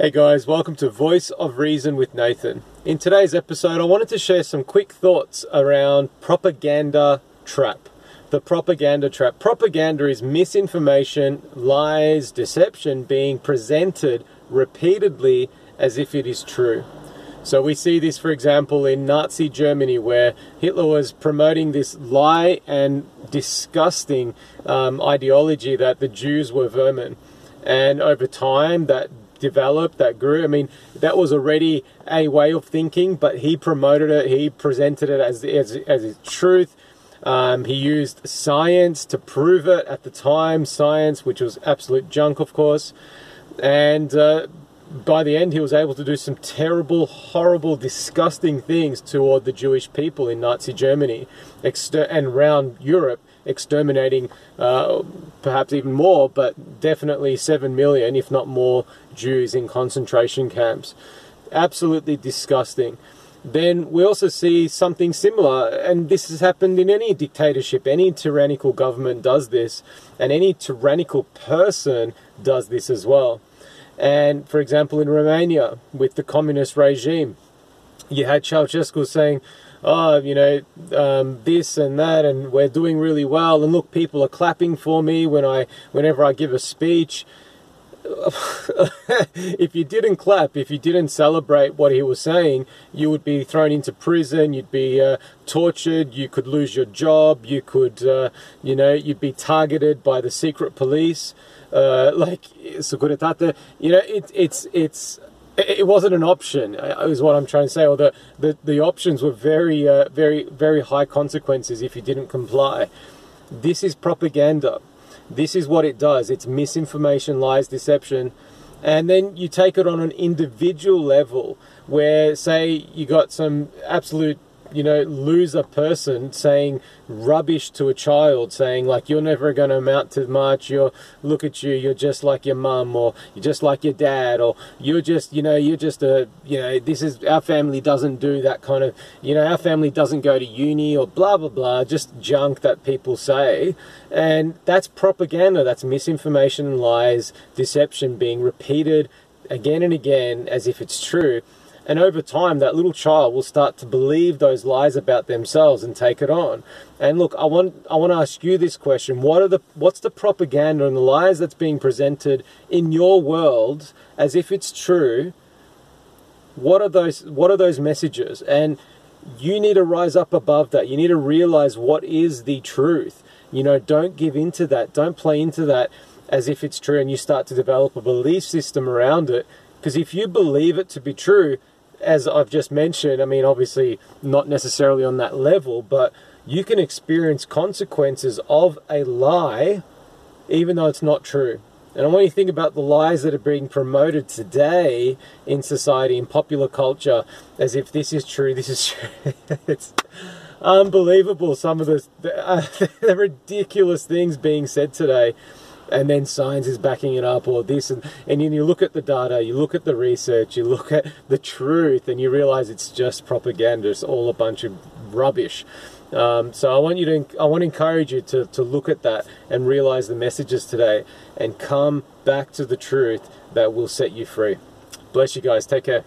Hey guys, welcome to Voice of Reason with Nathan. In today's episode, I wanted to share some quick thoughts around propaganda trap. The propaganda trap. Propaganda is misinformation, lies, deception being presented repeatedly as if it is true. So we see this, for example, in Nazi Germany, where Hitler was promoting this lie and disgusting um, ideology that the Jews were vermin. And over time, that developed, that grew. I mean, that was already a way of thinking, but he promoted it, he presented it as, as, as truth. Um, he used science to prove it at the time, science, which was absolute junk, of course. And uh, by the end, he was able to do some terrible, horrible, disgusting things toward the Jewish people in Nazi Germany and around Europe exterminating uh, perhaps even more, but definitely 7 million, if not more, Jews in concentration camps. Absolutely disgusting. Then we also see something similar, and this has happened in any dictatorship. Any tyrannical government does this, and any tyrannical person does this as well. And for example, in Romania, with the communist regime, you had Ceausescu saying, oh, you know, um, this and that, and we're doing really well. And look, people are clapping for me when I, whenever I give a speech. if you didn't clap, if you didn't celebrate what he was saying, you would be thrown into prison. You'd be uh, tortured. You could lose your job. You could, uh, you know, you'd be targeted by the secret police. Uh, like Securitate, you know, it, it's it's it wasn't an option uh, is what i'm trying to say or the, the, the options were very uh, very very high consequences if you didn't comply this is propaganda this is what it does. It's misinformation lies deception. And then you take it on an individual level where say you got some absolute you know, loser person saying rubbish to a child, saying like you're never going to amount to much. You're look at you, you're just like your mum, or you're just like your dad, or you're just you know you're just a you know this is our family doesn't do that kind of you know our family doesn't go to uni or blah blah blah, just junk that people say, and that's propaganda. That's misinformation, lies, deception being repeated again and again as if it's true and over time, that little child will start to believe those lies about themselves and take it on. And look, I want I want to ask you this question: What are the what's the propaganda and the lies that's being presented in your world as if it's true? What are those What are those messages? And you need to rise up above that. You need to realize what is the truth. You know, don't give into that. Don't play into that as if it's true and you start to develop a belief system around it. Because if you believe it to be true, as I've just mentioned, I mean, obviously not necessarily on that level, but you can experience consequences of a lie even though it's not true. And I want you to think about the lies that are being promoted today in society, in popular culture, as if this is true, this is true. it's unbelievable, some of the, the, uh, the ridiculous things being said today and then science is backing it up or this and, and you look at the data you look at the research you look at the truth and you realize it's just propaganda it's all a bunch of rubbish. Um, so I want you to I want to encourage you to, to look at that and realize the messages today and come back to the truth that will set you free. Bless you guys. Take care